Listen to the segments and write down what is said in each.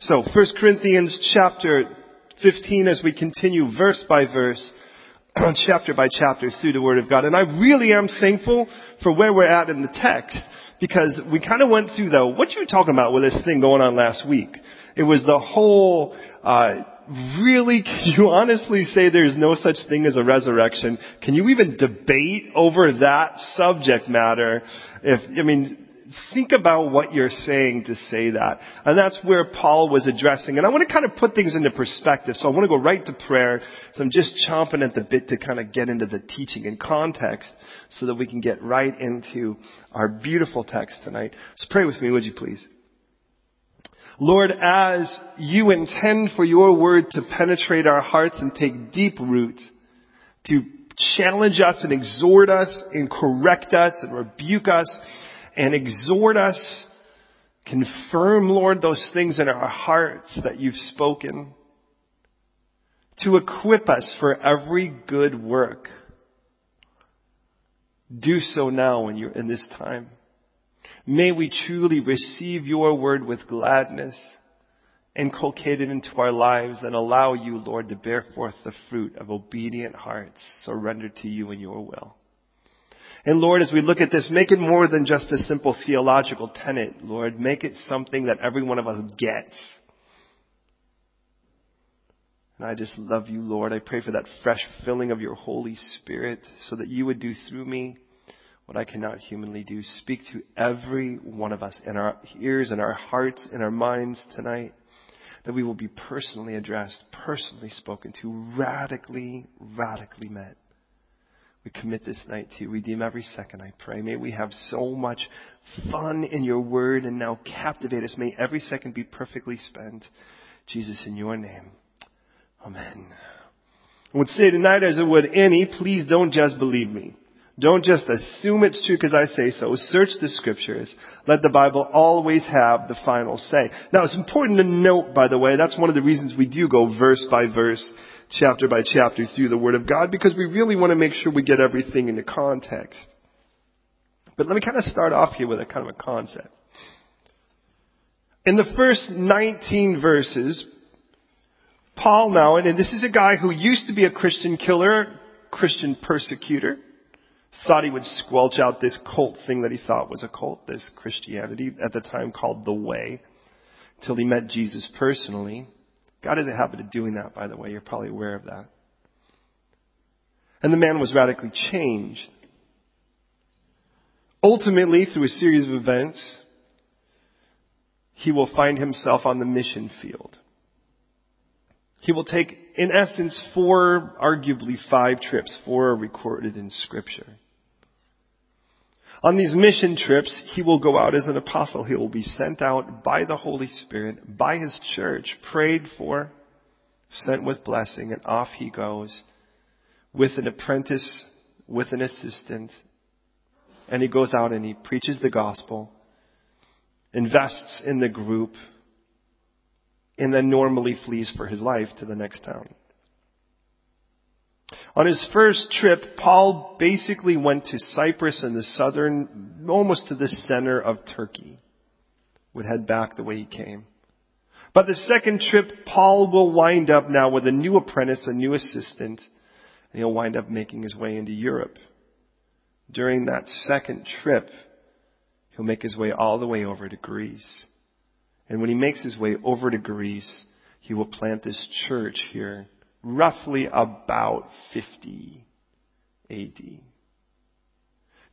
So, 1 Corinthians chapter 15 as we continue verse by verse, chapter by chapter through the Word of God. And I really am thankful for where we're at in the text because we kind of went through though, what you were talking about with this thing going on last week. It was the whole, uh, really, can you honestly say there's no such thing as a resurrection? Can you even debate over that subject matter? If, I mean, think about what you're saying to say that. And that's where Paul was addressing. And I want to kind of put things into perspective. So I want to go right to prayer. So I'm just chomping at the bit to kind of get into the teaching and context so that we can get right into our beautiful text tonight. So pray with me, would you please? Lord, as you intend for your word to penetrate our hearts and take deep root, to challenge us and exhort us and correct us and rebuke us and exhort us, confirm, Lord, those things in our hearts that you've spoken, to equip us for every good work. Do so now in, your, in this time. May we truly receive your word with gladness, inculcate it into our lives, and allow you, Lord, to bear forth the fruit of obedient hearts surrendered to you in your will. And Lord, as we look at this, make it more than just a simple theological tenet, Lord. Make it something that every one of us gets. And I just love you, Lord. I pray for that fresh filling of your Holy Spirit so that you would do through me what I cannot humanly do. Speak to every one of us in our ears in our hearts in our minds tonight that we will be personally addressed, personally spoken to, radically, radically met. We commit this night to you. Redeem every second, I pray. May we have so much fun in your word and now captivate us. May every second be perfectly spent. Jesus, in your name. Amen. I would say tonight as it would any, please don't just believe me. Don't just assume it's true because I say so. Search the scriptures. Let the Bible always have the final say. Now it's important to note, by the way, that's one of the reasons we do go verse by verse chapter by chapter through the Word of God because we really want to make sure we get everything into context. But let me kind of start off here with a kind of a concept. In the first 19 verses, Paul now, and this is a guy who used to be a Christian killer, Christian persecutor, thought he would squelch out this cult thing that he thought was a cult, this Christianity at the time called the Way, till he met Jesus personally. God has a habit of doing that, by the way. You're probably aware of that. And the man was radically changed. Ultimately, through a series of events, he will find himself on the mission field. He will take, in essence, four, arguably five trips. Four are recorded in scripture. On these mission trips, he will go out as an apostle. He will be sent out by the Holy Spirit, by his church, prayed for, sent with blessing, and off he goes with an apprentice, with an assistant, and he goes out and he preaches the gospel, invests in the group, and then normally flees for his life to the next town. On his first trip, Paul basically went to Cyprus and the southern, almost to the center of Turkey. Would head back the way he came. But the second trip, Paul will wind up now with a new apprentice, a new assistant, and he'll wind up making his way into Europe. During that second trip, he'll make his way all the way over to Greece. And when he makes his way over to Greece, he will plant this church here roughly about 50 AD.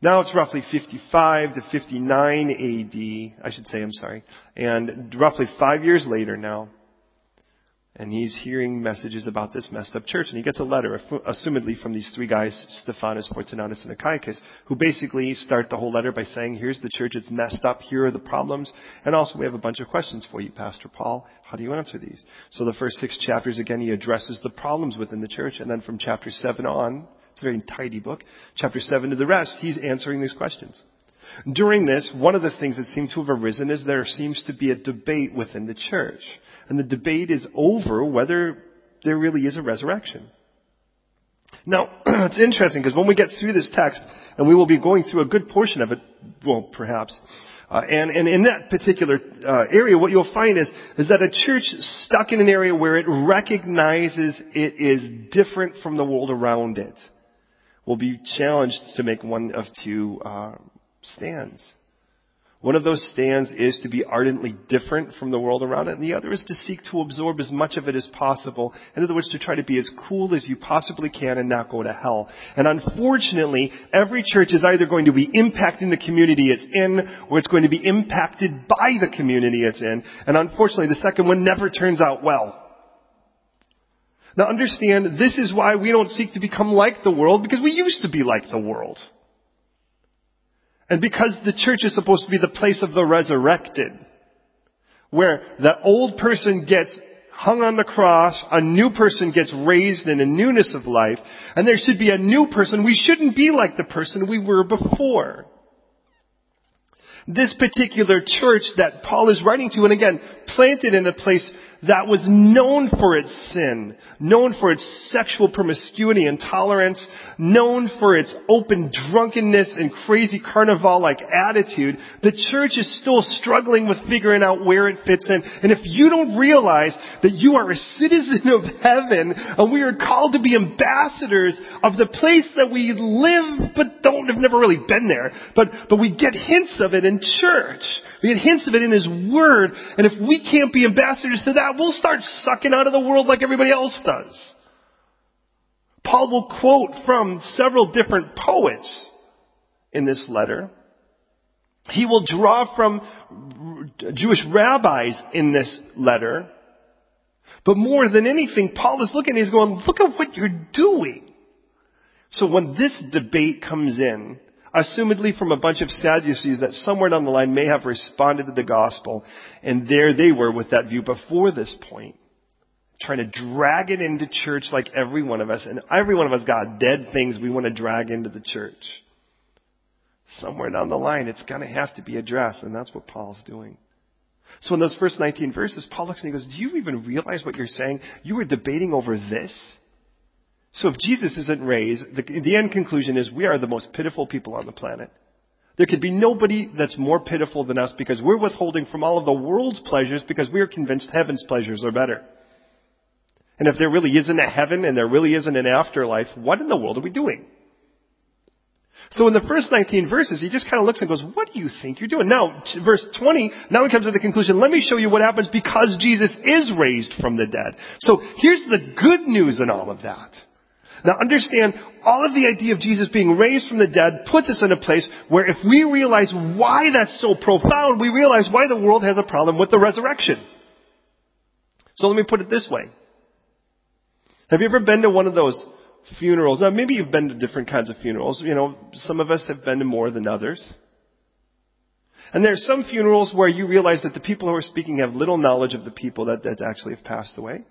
Now it's roughly 55 to 59 AD, I should say, I'm sorry, and roughly five years later now, and he's hearing messages about this messed up church. And he gets a letter, assumedly from these three guys, Stephanas, Fortunatus, and Achaicus, who basically start the whole letter by saying, here's the church, it's messed up, here are the problems, and also we have a bunch of questions for you, Pastor Paul. How do you answer these? So the first six chapters, again, he addresses the problems within the church, and then from chapter seven on, it's a very tidy book, chapter seven to the rest, he's answering these questions. During this, one of the things that seems to have arisen is there seems to be a debate within the church. And the debate is over whether there really is a resurrection. Now, it's interesting because when we get through this text, and we will be going through a good portion of it, well, perhaps, Uh, and, and in that particular uh, area, what you'll find is, is that a church stuck in an area where it recognizes it is different from the world around it will be challenged to make one of two uh, stands. One of those stands is to be ardently different from the world around it, and the other is to seek to absorb as much of it as possible. In other words, to try to be as cool as you possibly can and not go to hell. And unfortunately, every church is either going to be impacting the community it's in, or it's going to be impacted by the community it's in. And unfortunately, the second one never turns out well. Now understand, this is why we don't seek to become like the world, because we used to be like the world. And because the church is supposed to be the place of the resurrected, where the old person gets hung on the cross, a new person gets raised in a newness of life, and there should be a new person. We shouldn't be like the person we were before. This particular church that Paul is writing to, and again, planted in a place that was known for its sin, known for its sexual promiscuity and tolerance, known for its open drunkenness and crazy carnival-like attitude, the church is still struggling with figuring out where it fits in. And if you don't realize that you are a citizen of heaven and we are called to be ambassadors of the place that we live but don't have never really been there, but, but we get hints of it in church. We get hints of it in His Word. And if we can't be ambassadors to that, we'll start sucking out of the world like everybody else does. Paul will quote from several different poets in this letter. He will draw from Jewish rabbis in this letter. But more than anything, Paul is looking, he's going, look at what you're doing. So when this debate comes in, assumedly from a bunch of Sadducees that somewhere down the line may have responded to the gospel. And there they were with that view before this point. Trying to drag it into church like every one of us. And every one of us got dead things we want to drag into the church. Somewhere down the line, it's going to have to be addressed. And that's what Paul's doing. So in those first 19 verses, Paul looks and he goes, do you even realize what you're saying? You were debating over this? So if Jesus isn't raised, the, the end conclusion is we are the most pitiful people on the planet. There could be nobody that's more pitiful than us because we're withholding from all of the world's pleasures because we are convinced heaven's pleasures are better. And if there really isn't a heaven and there really isn't an afterlife, what in the world are we doing? So in the first 19 verses, he just kind of looks and goes, what do you think you're doing? Now, verse 20, now he comes to the conclusion, let me show you what happens because Jesus is raised from the dead. So here's the good news in all of that. Now understand, all of the idea of Jesus being raised from the dead puts us in a place where if we realize why that's so profound, we realize why the world has a problem with the resurrection. So let me put it this way. Have you ever been to one of those funerals? Now maybe you've been to different kinds of funerals. You know, some of us have been to more than others. And there are some funerals where you realize that the people who are speaking have little knowledge of the people that, that actually have passed away.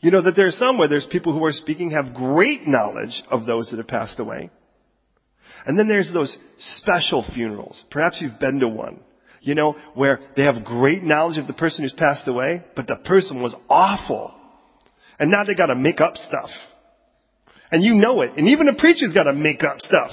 You know that there's some where there's people who are speaking have great knowledge of those that have passed away. And then there's those special funerals. Perhaps you've been to one. You know, where they have great knowledge of the person who's passed away, but the person was awful. And now they gotta make up stuff. And you know it. And even a preacher's gotta make up stuff.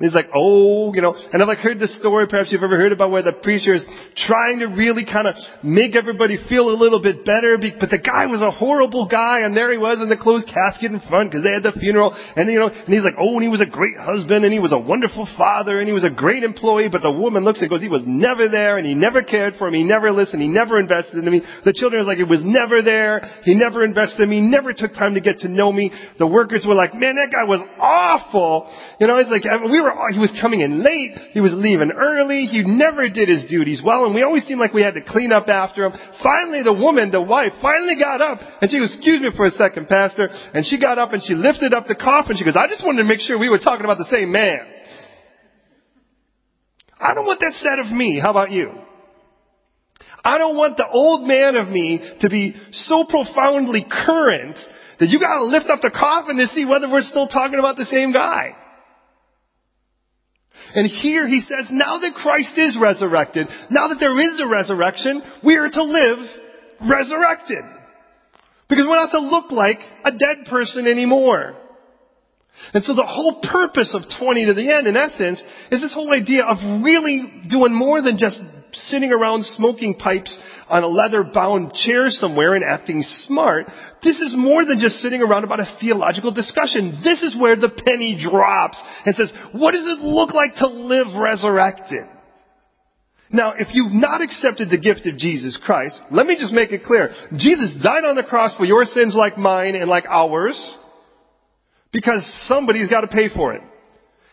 He's like, oh, you know, and I've like heard this story, perhaps you've ever heard about where the preacher is trying to really kind of make everybody feel a little bit better, but the guy was a horrible guy, and there he was in the closed casket in front because they had the funeral, and you know, and he's like, oh, and he was a great husband, and he was a wonderful father, and he was a great employee, but the woman looks and goes, he was never there, and he never cared for him, he never listened, he never invested in me. The children was like, he was never there, he never invested in me, never took time to get to know me. The workers were like, man, that guy was awful. You know, it's like, we were were, oh, he was coming in late, he was leaving early, he never did his duties well, and we always seemed like we had to clean up after him. Finally, the woman, the wife, finally got up, and she goes, excuse me for a second, pastor, and she got up and she lifted up the coffin, she goes, I just wanted to make sure we were talking about the same man. I don't want that said of me. How about you? I don't want the old man of me to be so profoundly current that you gotta lift up the coffin to see whether we're still talking about the same guy. And here he says, now that Christ is resurrected, now that there is a resurrection, we are to live resurrected. Because we're not to look like a dead person anymore. And so the whole purpose of 20 to the end, in essence, is this whole idea of really doing more than just sitting around smoking pipes on a leather bound chair somewhere and acting smart. This is more than just sitting around about a theological discussion. This is where the penny drops and says, what does it look like to live resurrected? Now, if you've not accepted the gift of Jesus Christ, let me just make it clear. Jesus died on the cross for your sins like mine and like ours because somebody's got to pay for it.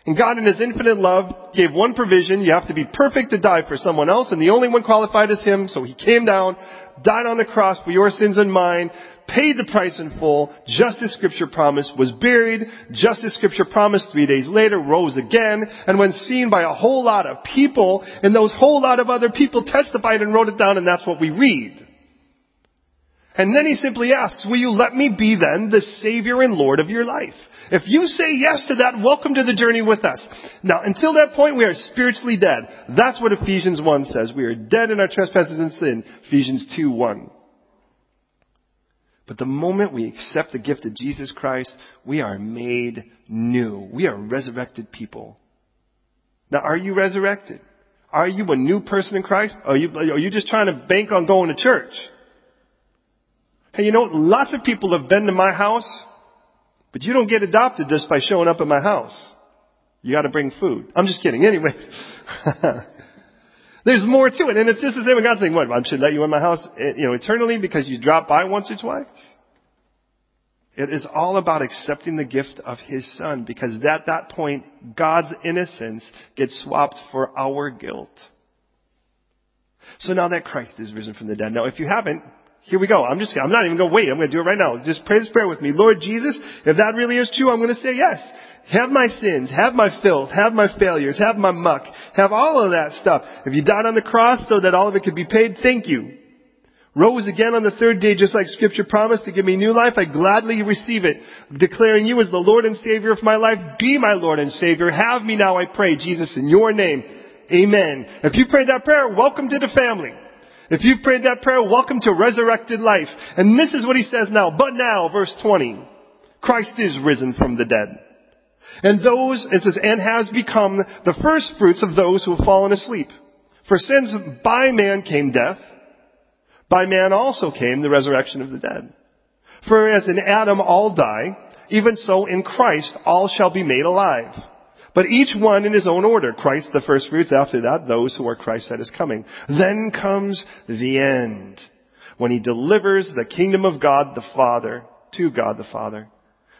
And God in His infinite love gave one provision. You have to be perfect to die for someone else, and the only one qualified is Him. So He came down, died on the cross for your sins and mine, paid the price in full, just as Scripture promised, was buried, just as Scripture promised, three days later, rose again, and when seen by a whole lot of people, and those whole lot of other people testified and wrote it down, and that's what we read. And then he simply asks, will you let me be then the Savior and Lord of your life? If you say yes to that, welcome to the journey with us. Now, until that point, we are spiritually dead. That's what Ephesians 1 says. We are dead in our trespasses and sin. Ephesians 2 1. But the moment we accept the gift of Jesus Christ, we are made new. We are resurrected people. Now, are you resurrected? Are you a new person in Christ? Are you, are you just trying to bank on going to church? Hey, you know, lots of people have been to my house, but you don't get adopted just by showing up at my house. You gotta bring food. I'm just kidding. Anyways. There's more to it. And it's just the same with God saying, what, I should let you in my house, eh, you know, eternally because you dropped by once or twice? It is all about accepting the gift of His Son because at that point, God's innocence gets swapped for our guilt. So now that Christ is risen from the dead. Now if you haven't, here we go. I'm just, I'm not even going to wait. I'm going to do it right now. Just pray this prayer with me. Lord Jesus, if that really is true, I'm going to say yes. Have my sins, have my filth, have my failures, have my muck, have all of that stuff. If you died on the cross so that all of it could be paid, thank you. Rose again on the third day just like scripture promised to give me new life, I gladly receive it, declaring you as the Lord and Savior of my life. Be my Lord and Savior. Have me now, I pray, Jesus, in your name. Amen. If you prayed that prayer, welcome to the family. If you've prayed that prayer, welcome to resurrected life. And this is what he says now. But now, verse 20, Christ is risen from the dead. And those, it says, and has become the first fruits of those who have fallen asleep. For since by man came death, by man also came the resurrection of the dead. For as in Adam all die, even so in Christ all shall be made alive. But each one in his own order. Christ the first fruits, after that those who are Christ that is coming. Then comes the end, when he delivers the kingdom of God the Father to God the Father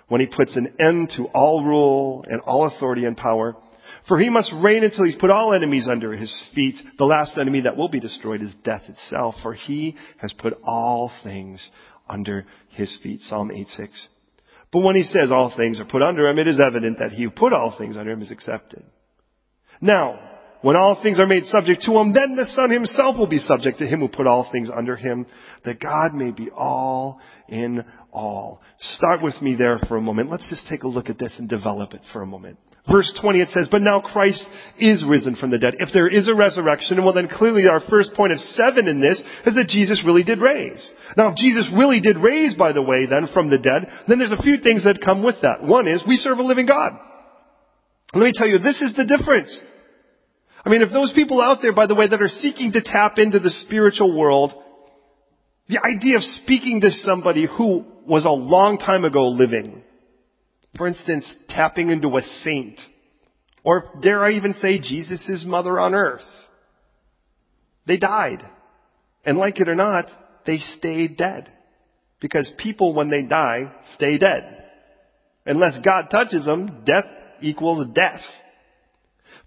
when he puts an end to all rule and all authority and power. For he must reign until he's put all enemies under his feet. The last enemy that will be destroyed is death itself, for he has put all things under his feet. Psalm 8:6. But when he says all things are put under him, it is evident that he who put all things under him is accepted. Now, when all things are made subject to him, then the Son himself will be subject to him who put all things under him, that God may be all in all. Start with me there for a moment. Let's just take a look at this and develop it for a moment. Verse 20 it says, but now Christ is risen from the dead. If there is a resurrection, well then clearly our first point of seven in this is that Jesus really did raise. Now if Jesus really did raise, by the way, then from the dead, then there's a few things that come with that. One is we serve a living God. Let me tell you, this is the difference. I mean, if those people out there, by the way, that are seeking to tap into the spiritual world, the idea of speaking to somebody who was a long time ago living, for instance, tapping into a saint, or dare I even say Jesus' mother on earth, they died. And like it or not, they stayed dead. Because people, when they die, stay dead. Unless God touches them, death equals death.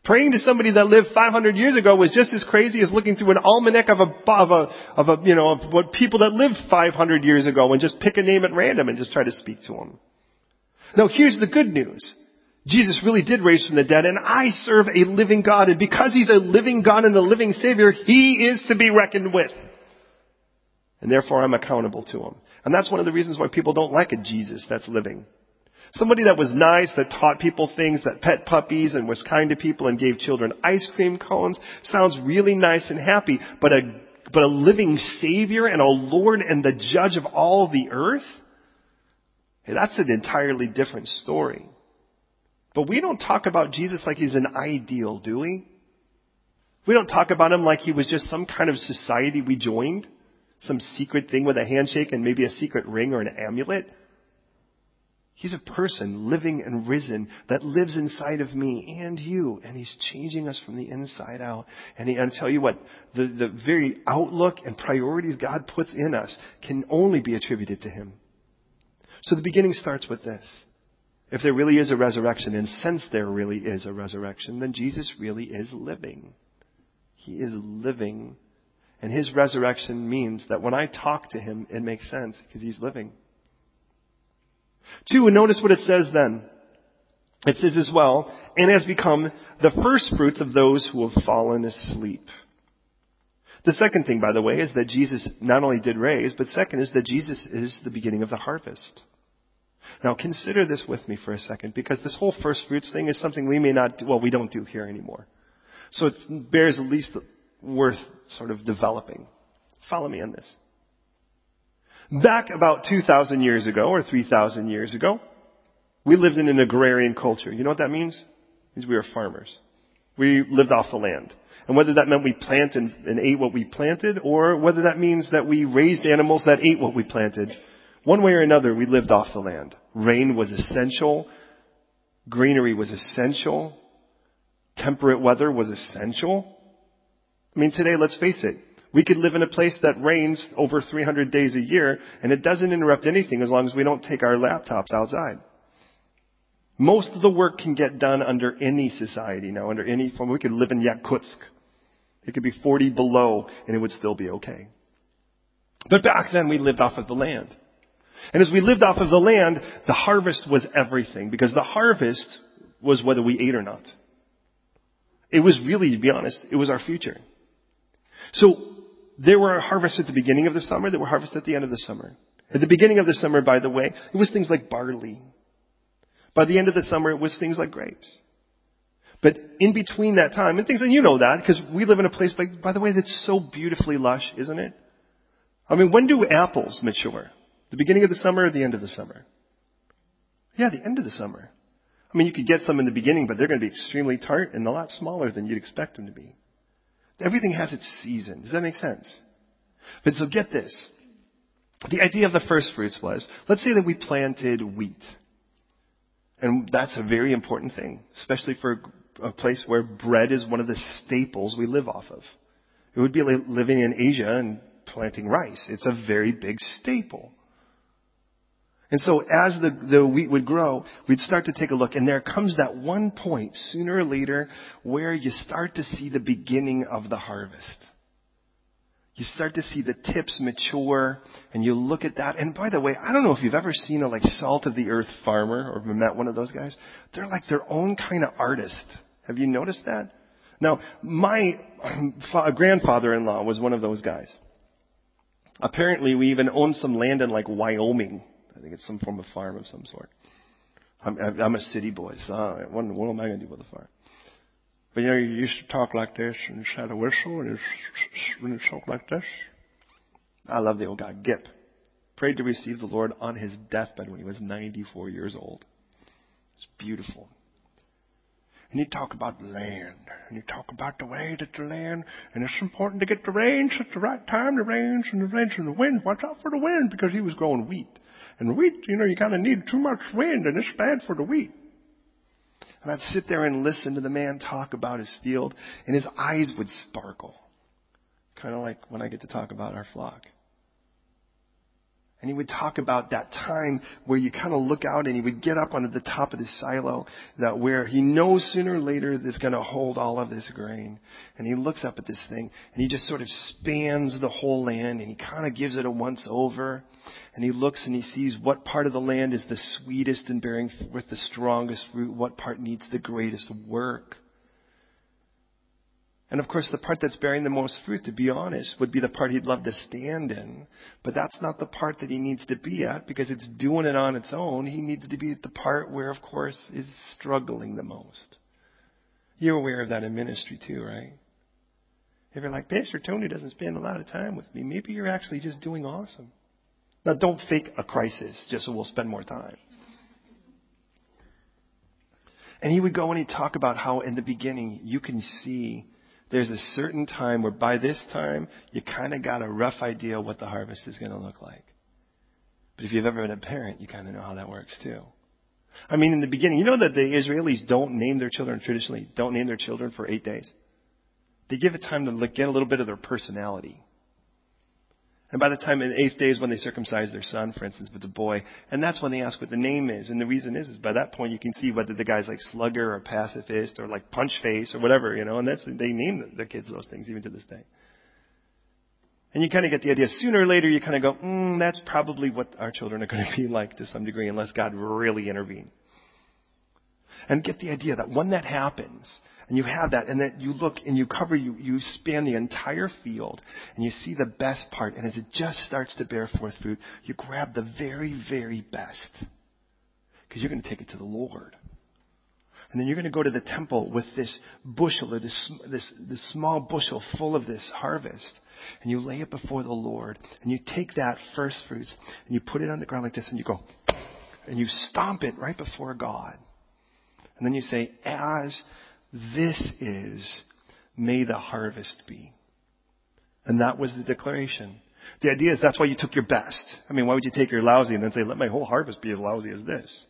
Praying to somebody that lived 500 years ago was just as crazy as looking through an almanac of a, of a, of a, you know, of what people that lived 500 years ago and just pick a name at random and just try to speak to them. Now here's the good news. Jesus really did raise from the dead and I serve a living God and because He's a living God and a living Savior, He is to be reckoned with. And therefore I'm accountable to Him. And that's one of the reasons why people don't like a Jesus that's living. Somebody that was nice, that taught people things, that pet puppies and was kind to people and gave children ice cream cones sounds really nice and happy, but a, but a living savior and a lord and the judge of all the earth? Hey, that's an entirely different story. But we don't talk about Jesus like he's an ideal, do we? We don't talk about him like he was just some kind of society we joined, some secret thing with a handshake and maybe a secret ring or an amulet. He's a person living and risen that lives inside of me and you, and He's changing us from the inside out. And, he, and I tell you what, the, the very outlook and priorities God puts in us can only be attributed to Him. So the beginning starts with this. If there really is a resurrection, and since there really is a resurrection, then Jesus really is living. He is living. And His resurrection means that when I talk to Him, it makes sense because He's living. Two, and notice what it says then. It says as well, and has become the first fruits of those who have fallen asleep. The second thing, by the way, is that Jesus not only did raise, but second is that Jesus is the beginning of the harvest. Now consider this with me for a second, because this whole first fruits thing is something we may not, do, well, we don't do here anymore. So it bears at least worth sort of developing. Follow me on this. Back about 2,000 years ago or 3,000 years ago, we lived in an agrarian culture. You know what that means? It means we were farmers. We lived off the land. And whether that meant we planted and, and ate what we planted, or whether that means that we raised animals that ate what we planted, one way or another, we lived off the land. Rain was essential. Greenery was essential. Temperate weather was essential. I mean, today, let's face it, we could live in a place that rains over 300 days a year and it doesn't interrupt anything as long as we don't take our laptops outside. Most of the work can get done under any society now, under any form. We could live in Yakutsk. It could be 40 below and it would still be okay. But back then we lived off of the land. And as we lived off of the land, the harvest was everything because the harvest was whether we ate or not. It was really, to be honest, it was our future. So there were harvests at the beginning of the summer, there were harvests at the end of the summer. At the beginning of the summer, by the way, it was things like barley. By the end of the summer, it was things like grapes. But in between that time, and things, and you know that, because we live in a place, by, by the way, that's so beautifully lush, isn't it? I mean, when do apples mature? The beginning of the summer or the end of the summer? Yeah, the end of the summer. I mean, you could get some in the beginning, but they're going to be extremely tart and a lot smaller than you'd expect them to be. Everything has its season. Does that make sense? But so get this. The idea of the first fruits was, let's say that we planted wheat. And that's a very important thing, especially for a place where bread is one of the staples we live off of. It would be like living in Asia and planting rice. It's a very big staple. And so as the, the wheat would grow, we'd start to take a look, and there comes that one point, sooner or later, where you start to see the beginning of the harvest. You start to see the tips mature, and you look at that. And by the way, I don't know if you've ever seen a like salt of the earth farmer or met one of those guys. They're like their own kind of artist. Have you noticed that? Now, my grandfather-in-law was one of those guys. Apparently, we even owned some land in like Wyoming I think it's some form of farm of some sort. I'm, I'm a city boy, so what, what am I going to do with a farm? But you know, you used to talk like this and just had a whistle and when you talk like this. I love the old guy, Gip. Prayed to receive the Lord on his deathbed when he was 94 years old. It's beautiful. And you talk about land, and you talk about the way that the land, and it's important to get the rains at the right time, the rains and the rains and the wind. Watch out for the wind because he was growing wheat. And wheat, you know, you kind of need too much wind and it's bad for the wheat. And I'd sit there and listen to the man talk about his field and his eyes would sparkle. Kind of like when I get to talk about our flock. And he would talk about that time where you kind of look out and he would get up onto the top of the silo that where he knows sooner or later that's going to hold all of this grain. And he looks up at this thing and he just sort of spans the whole land and he kind of gives it a once over. And he looks and he sees what part of the land is the sweetest and bearing forth the strongest fruit, what part needs the greatest work. And of course, the part that's bearing the most fruit, to be honest, would be the part he'd love to stand in. But that's not the part that he needs to be at because it's doing it on its own. He needs to be at the part where, of course, is struggling the most. You're aware of that in ministry too, right? If you're like, Pastor Tony doesn't spend a lot of time with me, maybe you're actually just doing awesome. Now don't fake a crisis just so we'll spend more time. And he would go and he'd talk about how in the beginning you can see there's a certain time where by this time you kind of got a rough idea what the harvest is going to look like. But if you've ever been a parent, you kind of know how that works too. I mean, in the beginning, you know that the Israelis don't name their children traditionally, don't name their children for eight days. They give it time to get a little bit of their personality. And by the time in the eighth day is when they circumcise their son, for instance, if it's a boy, and that's when they ask what the name is. And the reason is, is by that point you can see whether the guy's like slugger or pacifist or like punch face or whatever, you know, and that's, they name their kids those things even to this day. And you kind of get the idea. Sooner or later you kind of go, mm, that's probably what our children are going to be like to some degree unless God really intervenes. And get the idea that when that happens, and you have that, and then you look and you cover, you, you span the entire field, and you see the best part, and as it just starts to bear forth fruit, you grab the very, very best. Because you're going to take it to the Lord. And then you're going to go to the temple with this bushel or this, this, this small bushel full of this harvest. And you lay it before the Lord. And you take that first fruits and you put it on the ground like this and you go, and you stomp it right before God. And then you say, as this is, may the harvest be. And that was the declaration. The idea is that's why you took your best. I mean, why would you take your lousy and then say, let my whole harvest be as lousy as this?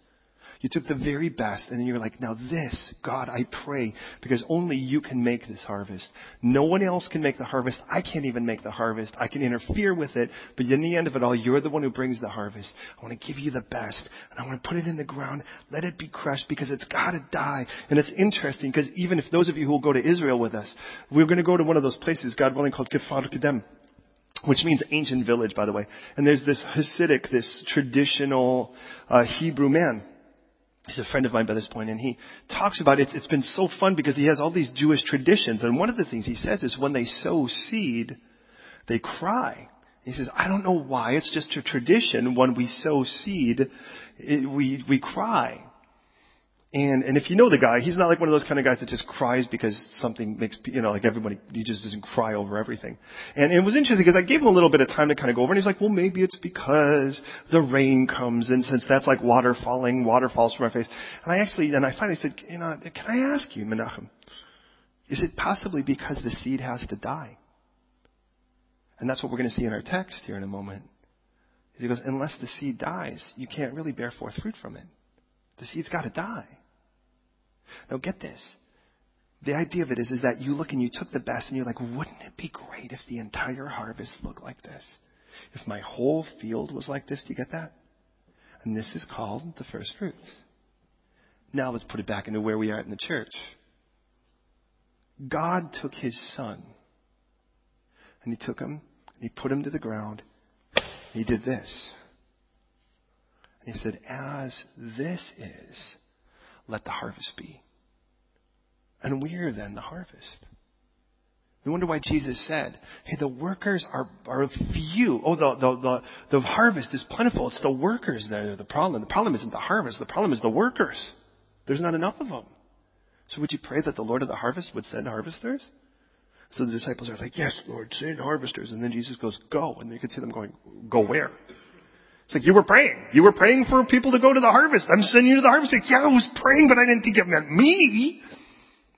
You took the very best and then you're like, now this, God, I pray, because only you can make this harvest. No one else can make the harvest. I can't even make the harvest. I can interfere with it, but in the end of it all, you're the one who brings the harvest. I want to give you the best and I want to put it in the ground, let it be crushed because it's got to die. And it's interesting because even if those of you who will go to Israel with us, we're going to go to one of those places, God willing, called Kfar Kedem which means ancient village, by the way. And there's this Hasidic, this traditional uh, Hebrew man He's a friend of mine by this point, and he talks about it. It's been so fun because he has all these Jewish traditions. And one of the things he says is when they sow seed, they cry. He says, I don't know why. It's just a tradition. When we sow seed, it, we, we cry. And, and if you know the guy, he's not like one of those kind of guys that just cries because something makes, you know, like everybody, he just doesn't cry over everything. And it was interesting because I gave him a little bit of time to kind of go over and he's like, well maybe it's because the rain comes and since that's like water falling, water falls from my face. And I actually, and I finally said, you know, can I ask you, Menachem, is it possibly because the seed has to die? And that's what we're going to see in our text here in a moment. He goes, unless the seed dies, you can't really bear forth fruit from it. The seed's got to die. Now get this. The idea of it is, is that you look and you took the best and you're like, wouldn't it be great if the entire harvest looked like this? If my whole field was like this, do you get that? And this is called the first fruits. Now let's put it back into where we are in the church. God took his son and he took him and he put him to the ground. he did this. And he said, as this is, let the harvest be. And we are then the harvest. We wonder why Jesus said, hey, the workers are, are few. Oh, the, the, the, the harvest is plentiful. It's the workers that are the problem. The problem isn't the harvest. The problem is the workers. There's not enough of them. So would you pray that the Lord of the harvest would send harvesters? So the disciples are like, yes, Lord, send harvesters. And then Jesus goes, go. And you can see them going, go where? It's like, you were praying. You were praying for people to go to the harvest. I'm sending you to the harvest. Like, yeah, I was praying, but I didn't think it meant me.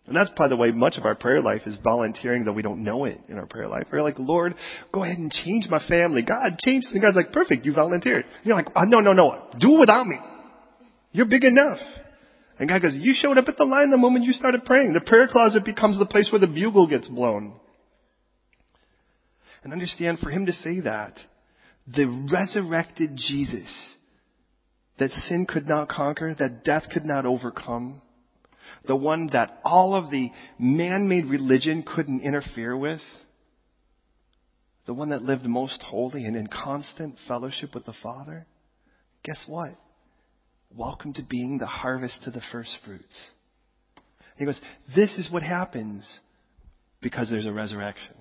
And that's, by the way, much of our prayer life is volunteering, though we don't know it in our prayer life. We're like, Lord, go ahead and change my family. God, change. And God's like, perfect, you volunteered. And you're like, oh, no, no, no. Do it without me. You're big enough. And God goes, you showed up at the line the moment you started praying. The prayer closet becomes the place where the bugle gets blown. And understand, for him to say that, the resurrected Jesus that sin could not conquer, that death could not overcome, the one that all of the man-made religion couldn't interfere with, the one that lived most holy and in constant fellowship with the Father, guess what? Welcome to being the harvest to the first fruits. He goes, this is what happens because there's a resurrection.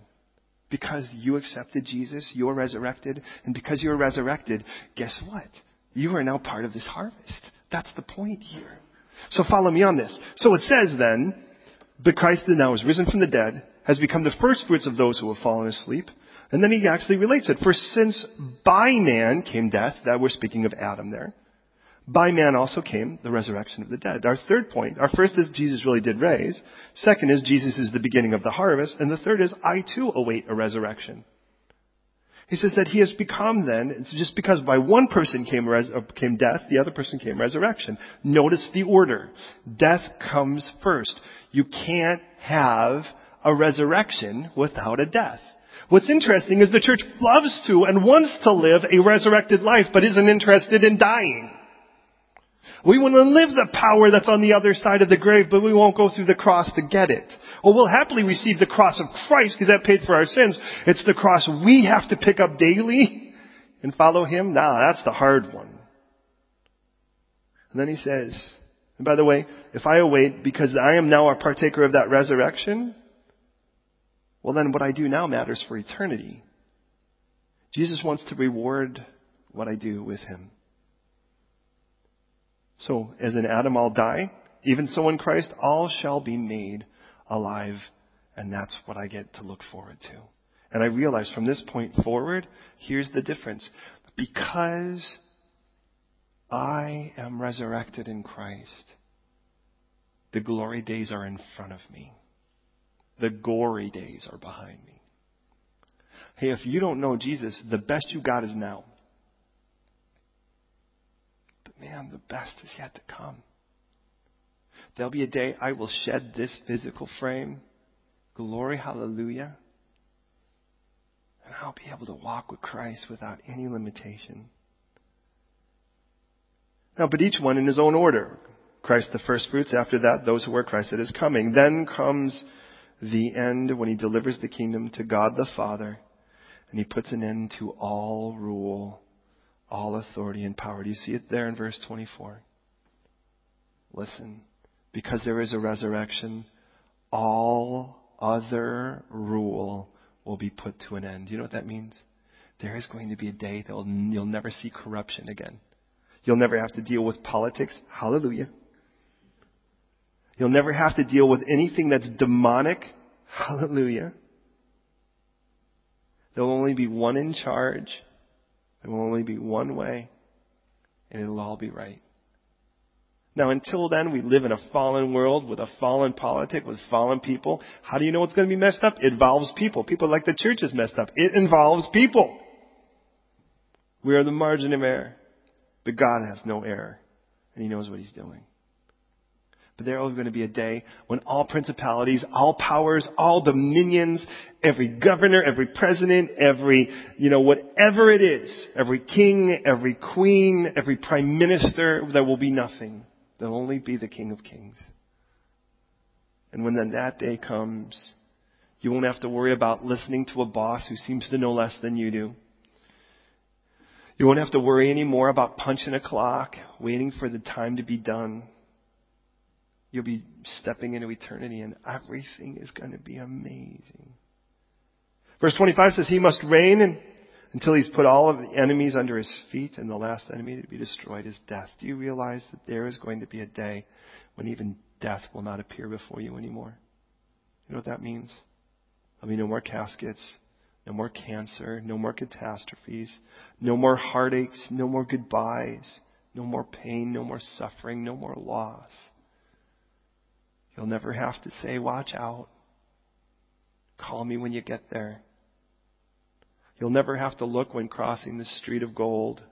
Because you accepted Jesus, you're resurrected, and because you're resurrected, guess what? You are now part of this harvest. That's the point here. So follow me on this. So it says then, but Christ now is risen from the dead, has become the first fruits of those who have fallen asleep. And then he actually relates it. For since by man came death, that we're speaking of Adam there, by man also came the resurrection of the dead. Our third point, our first is Jesus really did raise. Second is Jesus is the beginning of the harvest. And the third is I too await a resurrection. He says that he has become then, it's just because by one person came, res, uh, came death, the other person came resurrection. Notice the order. Death comes first. You can't have a resurrection without a death. What's interesting is the church loves to and wants to live a resurrected life, but isn't interested in dying. We want to live the power that's on the other side of the grave, but we won't go through the cross to get it. Or we'll happily receive the cross of Christ because that paid for our sins. It's the cross we have to pick up daily and follow Him. Nah, that's the hard one. And then He says, and by the way, if I await because I am now a partaker of that resurrection, well then what I do now matters for eternity. Jesus wants to reward what I do with Him. So, as in Adam I'll die, even so in Christ all shall be made alive. And that's what I get to look forward to. And I realize from this point forward, here's the difference. Because I am resurrected in Christ, the glory days are in front of me. The gory days are behind me. Hey, if you don't know Jesus, the best you got is now man, the best is yet to come. There'll be a day I will shed this physical frame. Glory, hallelujah. And I'll be able to walk with Christ without any limitation. Now, but each one in his own order. Christ the first fruits, after that, those who are Christ that is coming. Then comes the end when he delivers the kingdom to God the Father and he puts an end to all rule all authority and power. Do you see it there in verse 24? Listen, because there is a resurrection, all other rule will be put to an end. Do you know what that means? There is going to be a day that you'll never see corruption again. You'll never have to deal with politics. Hallelujah. You'll never have to deal with anything that's demonic. Hallelujah. There'll only be one in charge there will only be one way, and it'll all be right. Now, until then, we live in a fallen world with a fallen politic, with fallen people. How do you know it's going to be messed up? It involves people. People like the church is messed up. It involves people. We are the margin of error. But God has no error. And He knows what He's doing. There is going to be a day when all principalities, all powers, all dominions, every governor, every president, every, you know, whatever it is, every king, every queen, every prime minister, there will be nothing. There'll only be the King of Kings. And when then that day comes, you won't have to worry about listening to a boss who seems to know less than you do. You won't have to worry anymore about punching a clock, waiting for the time to be done. You'll be stepping into eternity and everything is going to be amazing. Verse 25 says he must reign until he's put all of the enemies under his feet and the last enemy to be destroyed is death. Do you realize that there is going to be a day when even death will not appear before you anymore? You know what that means? I mean, no more caskets, no more cancer, no more catastrophes, no more heartaches, no more goodbyes, no more pain, no more suffering, no more loss. You'll never have to say, watch out. Call me when you get there. You'll never have to look when crossing the street of gold.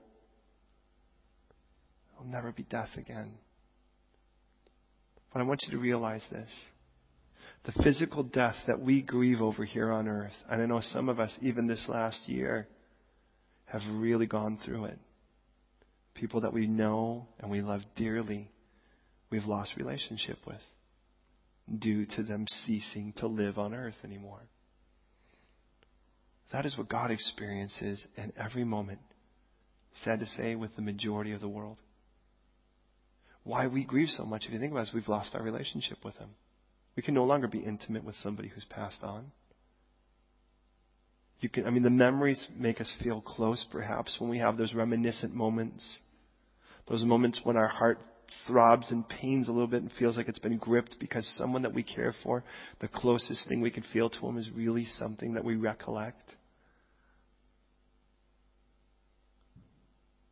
There'll never be death again. But I want you to realize this. The physical death that we grieve over here on earth, and I know some of us, even this last year, have really gone through it. People that we know and we love dearly, we've lost relationship with due to them ceasing to live on earth anymore. That is what God experiences in every moment. Sad to say, with the majority of the world. Why we grieve so much, if you think about it, is we've lost our relationship with Him. We can no longer be intimate with somebody who's passed on. You can, I mean, the memories make us feel close, perhaps, when we have those reminiscent moments. Those moments when our heart throbs and pains a little bit and feels like it's been gripped because someone that we care for, the closest thing we can feel to them is really something that we recollect.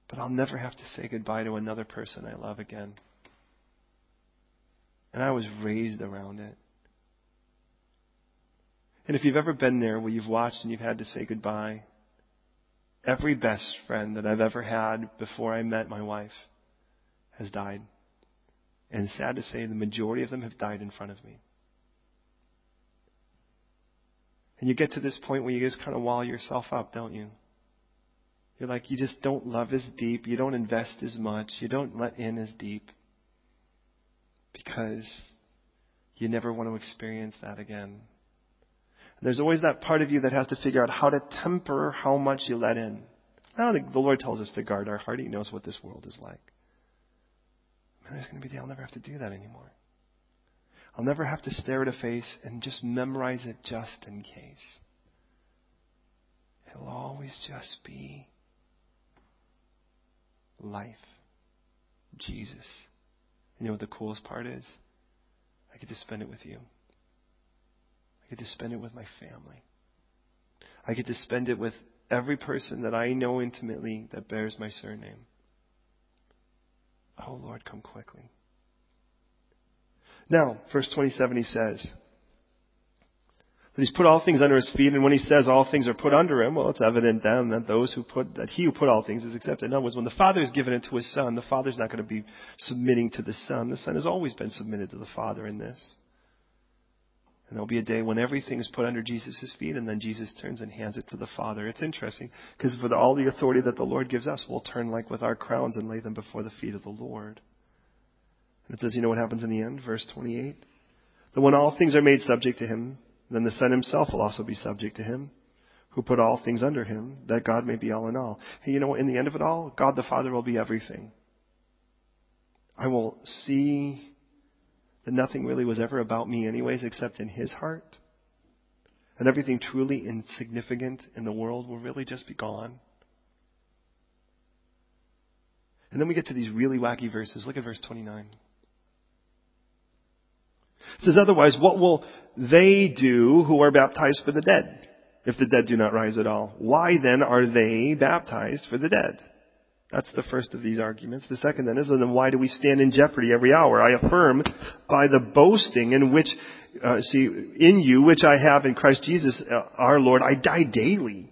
But I'll never have to say goodbye to another person I love again. And I was raised around it. And if you've ever been there where you've watched and you've had to say goodbye, every best friend that I've ever had before I met my wife has died. And sad to say, the majority of them have died in front of me. And you get to this point where you just kind of wall yourself up, don't you? You're like, you just don't love as deep. You don't invest as much. You don't let in as deep. Because you never want to experience that again. There's always that part of you that has to figure out how to temper how much you let in. I the Lord tells us to guard our heart. He knows what this world is like. Man, there's going to be the I'll never have to do that anymore. I'll never have to stare at a face and just memorize it just in case. It'll always just be life. Jesus. You know what the coolest part is? I get to spend it with you. I get to spend it with my family. I get to spend it with every person that I know intimately that bears my surname. Oh Lord, come quickly. Now, verse 27 he says, that he's put all things under his feet, and when he says all things are put under him, well, it's evident then that those who put, that he who put all things is accepted. In other words, when the Father has given it to his Son, the Father's not going to be submitting to the Son. The Son has always been submitted to the Father in this. And there'll be a day when everything is put under Jesus' feet, and then Jesus turns and hands it to the Father. It's interesting, because with all the authority that the Lord gives us, we'll turn like with our crowns and lay them before the feet of the Lord. And it says, you know what happens in the end? Verse 28. That when all things are made subject to him, then the Son himself will also be subject to him, who put all things under him, that God may be all in all. Hey, you know, in the end of it all, God the Father will be everything. I will see that nothing really was ever about me anyways except in his heart. And everything truly insignificant in the world will really just be gone. And then we get to these really wacky verses. Look at verse 29. It says, otherwise, what will they do who are baptized for the dead, if the dead do not rise at all? Why then are they baptized for the dead? That's the first of these arguments. The second then is, then why do we stand in jeopardy every hour? I affirm by the boasting in which, uh, see, in you, which I have in Christ Jesus uh, our Lord, I die daily.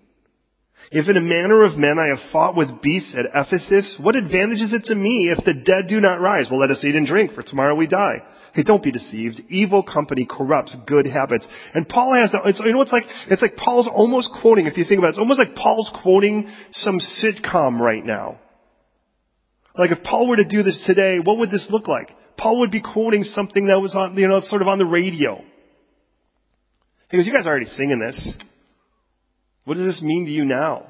If in a manner of men I have fought with beasts at Ephesus, what advantage is it to me if the dead do not rise? Well, let us eat and drink, for tomorrow we die. Hey, don't be deceived. Evil company corrupts good habits. And Paul has, it's, you know, it's like, it's like Paul's almost quoting, if you think about it, it's almost like Paul's quoting some sitcom right now. Like if Paul were to do this today, what would this look like? Paul would be quoting something that was on, you know, sort of on the radio. He goes, you guys are already singing this. What does this mean to you now?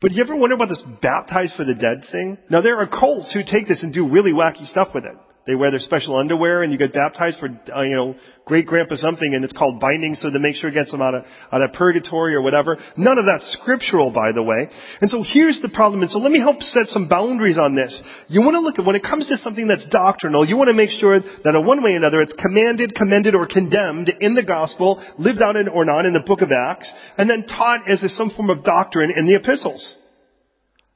But you ever wonder about this baptized for the dead thing? Now there are cults who take this and do really wacky stuff with it. They wear their special underwear and you get baptized for, uh, you know, great grandpa something and it's called binding so to make sure it gets them out of, out of purgatory or whatever. None of that's scriptural, by the way. And so here's the problem. And so let me help set some boundaries on this. You want to look at, when it comes to something that's doctrinal, you want to make sure that in one way or another it's commanded, commended, or condemned in the gospel, lived out in or not in the book of Acts, and then taught as a, some form of doctrine in the epistles.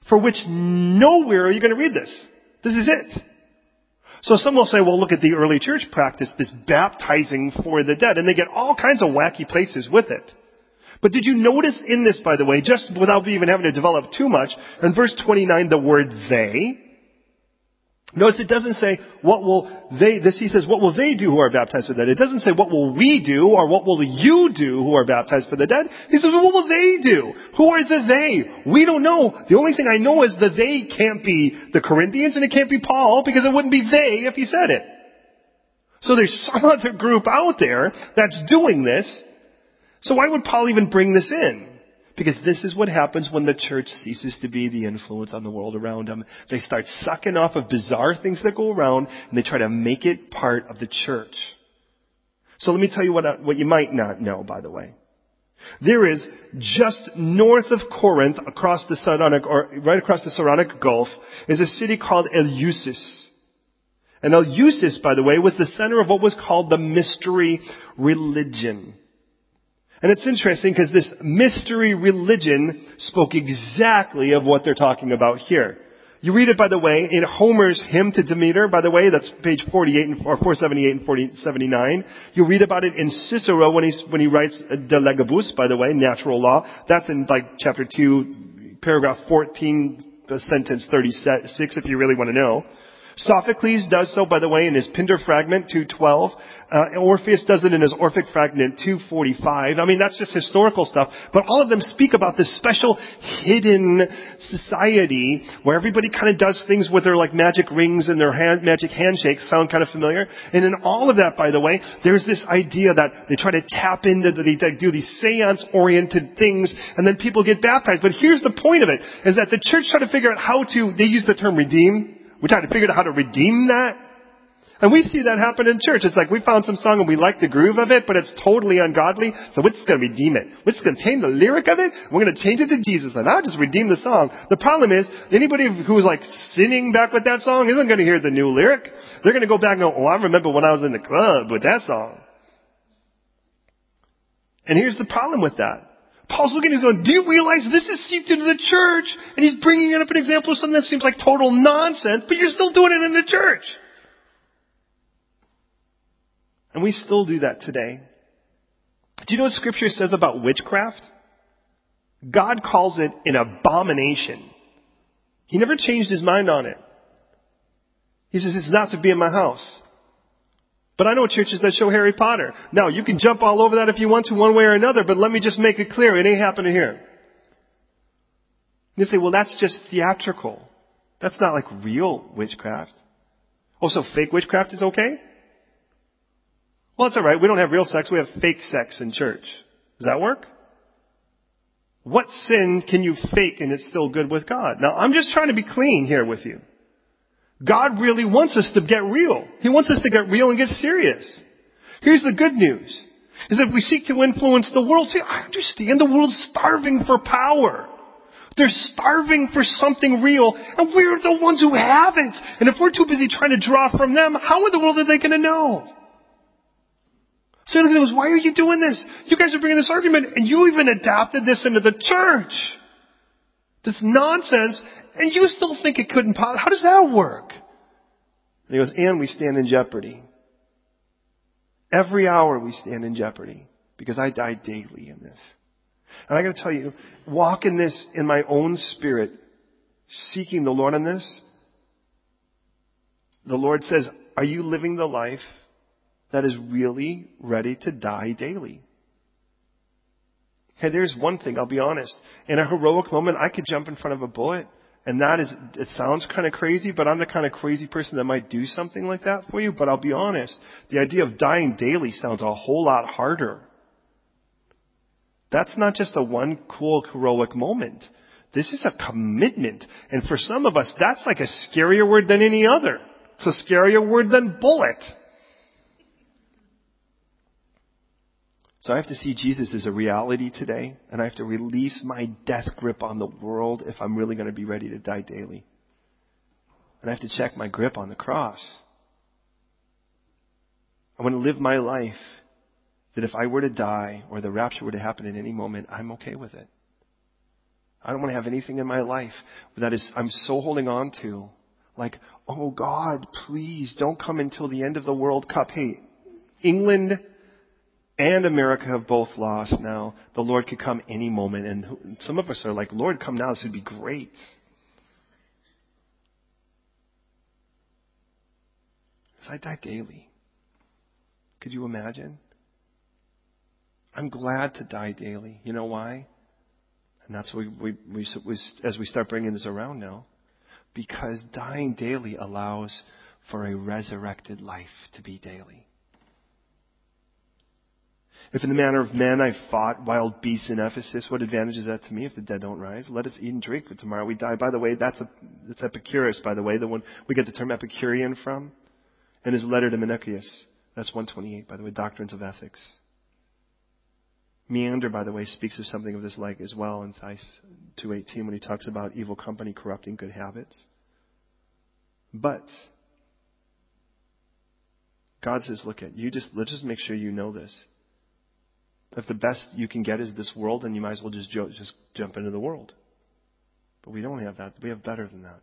For which nowhere are you going to read this. This is it. So some will say, well, look at the early church practice, this baptizing for the dead, and they get all kinds of wacky places with it. But did you notice in this, by the way, just without even having to develop too much, in verse 29, the word they? Notice it doesn't say, what will they, this he says, what will they do who are baptized for the dead? It doesn't say, what will we do or what will you do who are baptized for the dead? He says, what will they do? Who are the they? We don't know. The only thing I know is the they can't be the Corinthians and it can't be Paul because it wouldn't be they if he said it. So there's some other group out there that's doing this. So why would Paul even bring this in? Because this is what happens when the church ceases to be the influence on the world around them. They start sucking off of bizarre things that go around and they try to make it part of the church. So let me tell you what, uh, what you might not know, by the way. There is just north of Corinth, across the Saronic, or right across the Saronic Gulf, is a city called Eleusis. And Eleusis, by the way, was the center of what was called the mystery religion. And it's interesting because this mystery religion spoke exactly of what they're talking about here. You read it, by the way, in Homer's hymn to Demeter, by the way, that's page 48 and, or 478 and 479. You read about it in Cicero when he's, when he writes De Legibus, by the way, natural law. That's in like chapter 2, paragraph 14, sentence 36, if you really want to know. Sophocles does so, by the way, in his Pindar fragment 212. Uh, Orpheus does it in his Orphic fragment 245. I mean, that's just historical stuff. But all of them speak about this special hidden society where everybody kind of does things with their like magic rings and their hand, magic handshakes. Sound kind of familiar? And in all of that, by the way, there's this idea that they try to tap into, the, they do these seance-oriented things, and then people get baptized. But here's the point of it: is that the church tried to figure out how to. They use the term redeem we try to figure out how to redeem that. And we see that happen in church. It's like we found some song and we like the groove of it, but it's totally ungodly. So we're just going to redeem it. We're just going to change the lyric of it. We're going to change it to Jesus, and I'll just redeem the song. The problem is anybody who's like sinning back with that song isn't going to hear the new lyric. They're going to go back and go, "Oh, I remember when I was in the club with that song." And here's the problem with that. Paul's looking at him going, do you realize this is seeped into the church? And he's bringing up an example of something that seems like total nonsense, but you're still doing it in the church. And we still do that today. Do you know what scripture says about witchcraft? God calls it an abomination. He never changed his mind on it. He says it's not to be in my house. But I know churches that show Harry Potter. Now, you can jump all over that if you want to one way or another, but let me just make it clear, it ain't happening here. You say, well, that's just theatrical. That's not like real witchcraft. Oh, so fake witchcraft is okay? Well, it's alright. We don't have real sex. We have fake sex in church. Does that work? What sin can you fake and it's still good with God? Now, I'm just trying to be clean here with you. God really wants us to get real. He wants us to get real and get serious. Here's the good news. Is if we seek to influence the world, see, I understand the world's starving for power. They're starving for something real, and we're the ones who have it. And if we're too busy trying to draw from them, how in the world are they going to know? So he goes, why are you doing this? You guys are bringing this argument, and you even adapted this into the church. This nonsense, and you still think it couldn't possibly, how does that work? And he goes, and we stand in jeopardy. Every hour we stand in jeopardy because I die daily in this. And I gotta tell you, walk in this in my own spirit, seeking the Lord on this. The Lord says, are you living the life that is really ready to die daily? Hey, there's one thing, I'll be honest. In a heroic moment, I could jump in front of a bullet. And that is, it sounds kind of crazy, but I'm the kind of crazy person that might do something like that for you. But I'll be honest, the idea of dying daily sounds a whole lot harder. That's not just a one cool heroic moment. This is a commitment. And for some of us, that's like a scarier word than any other. It's a scarier word than bullet. So I have to see Jesus as a reality today, and I have to release my death grip on the world if I'm really going to be ready to die daily. And I have to check my grip on the cross. I want to live my life that if I were to die or the rapture were to happen at any moment, I'm okay with it. I don't want to have anything in my life that is, I'm so holding on to. Like, oh God, please don't come until the end of the World Cup. Hey, England and America have both lost now. The Lord could come any moment. And some of us are like, Lord, come now. This would be great. As I die daily. Could you imagine? I'm glad to die daily. You know why? And that's what we, we, we, as we start bringing this around now. Because dying daily allows for a resurrected life to be daily. If in the manner of men I fought wild beasts in Ephesus, what advantage is that to me if the dead don't rise? Let us eat and drink, for tomorrow we die. By the way, that's a, that's Epicurus, by the way, the one we get the term Epicurean from. And his letter to Menoeceus. That's 128, by the way, Doctrines of Ethics. Menander, by the way, speaks of something of this like as well in Thais 2.18 when he talks about evil company corrupting good habits. But God says, look at you just let's just make sure you know this If the best you can get is this world, then you might as well just, jo- just jump into the world. But we don't have that. We have better than that.